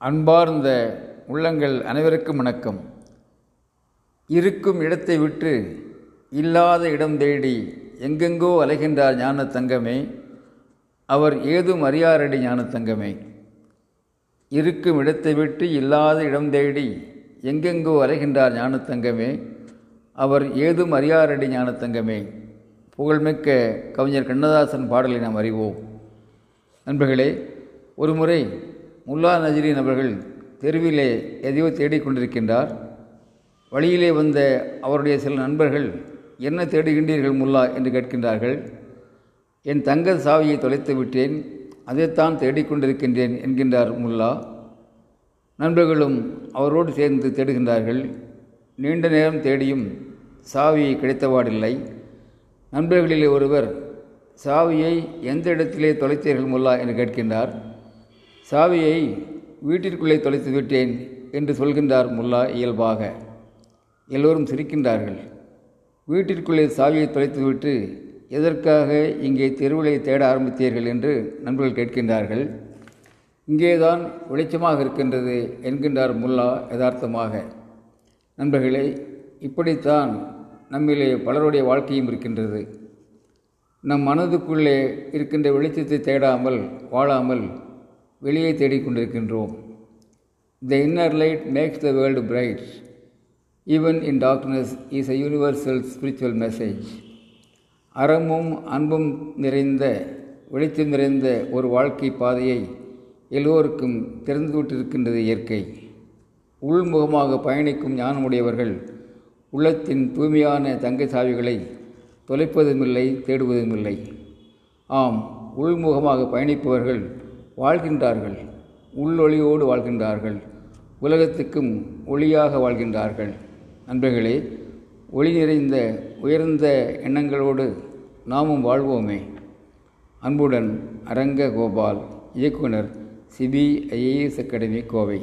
அன்பார்ந்த உள்ளங்கள் அனைவருக்கும் வணக்கம். இருக்கும் இடத்தை விட்டு இல்லாத இடம் தேடி எங்கெங்கோ அலைகின்றார் ஞான தங்கமே. அவர் ஏதும் அறியாரடி ஞான தங்கமே. இருக்கும் இடத்தை விட்டு இல்லாத இடம் தேடி எங்கெங்கோ அலைகின்றார் ஞான தங்கமே. அவர் ஏதும் அறியாரடி ஞான தங்கமே. புகழ்மிக்க கவிஞர் கண்ணதாசன் பாடலை நாம் அறிவோம். நண்பர்களே ஒருமுறை முல்லா நஜரின் அவர்கள் தெருவிலே எதையோ தேடிக்கொண்டிருக்கின்றார் வழியிலே வந்த அவருடைய சில நண்பர்கள் என்ன தேடுகின்றீர்கள் முல்லா? என்று கேட்கின்றார்கள். என் தங்க சாவியை தொலைத்து விட்டேன் அதைத்தான் தேடிக்கொண்டிருக்கின்றேன் என்கின்றார் முல்லா. நண்பர்களும் அவரோடு சேர்ந்து தேடுகின்றார்கள். நீண்ட நேரம் தேடியும் சாவியை கிடைத்தவாடில்லை. நண்பர்களில் ஒருவர் சாவியை எந்த இடத்திலே தொலைத்தீர்கள் முல்லா? என்று கேட்கின்றார். சாவியை வீட்டிற்குள்ளே தொலைத்து விட்டேன் என்று சொல்கின்றார் முல்லா இயல்பாக. எல்லோரும் சிரிக்கின்றார்கள். வீட்டிற்குள்ளே சாவியை தொலைத்துவிட்டு எதற்காக இங்கே தெருவிலை தேட ஆரம்பித்தீர்கள்? என்று நண்பர்கள் கேட்கின்றார்கள். இங்கேதான் வெளிச்சமாக இருக்கின்றது என்கின்றார் முல்லா யதார்த்தமாக. நண்பர்களே இப்படித்தான் நம்மிலே பலருடைய வாழ்க்கையும் இருக்கின்றது. நம் மனதுக்குள்ளே இருக்கின்ற வெளிச்சத்தை தேடாமல் வாழாமல் வெளியே தேடிக்கொண்டிருக்கின்றோம். The inner light makes the world bright even in darkness is a universal spiritual message அறமும் அன்பும் நிறைந்த வெளிச்சம் நிறைந்த ஒரு வாழ்க்கை பாதையை எல்லோருக்கும் திறந்து விட்டிருக்கின்றது இயற்கை. உள்முகமாக பயணிக்கும் ஞானமுடையவர்கள் உள்ளத்தின் தூய்மையான தங்க சாவிகளை தொலைப்பதுமில்லை தேடுவதுமில்லை. ஆம் உள்முகமாக பயணிப்பவர்கள் வாழ்கின்றார்கள். உள்ளொளியோடு வாழ்கின்றார்கள். உலகத்துக்கும் ஒளியாக வாழ்கின்றார்கள். நண்பர்களே ஒளி நிறைந்த உயர்ந்த எண்ணங்களோடு நாமும் வாழ்வோமே. அன்புடன் அரங்க கோபால் இயக்குனர் சிபிஐஏஎஸ் அகாடமி கோவை.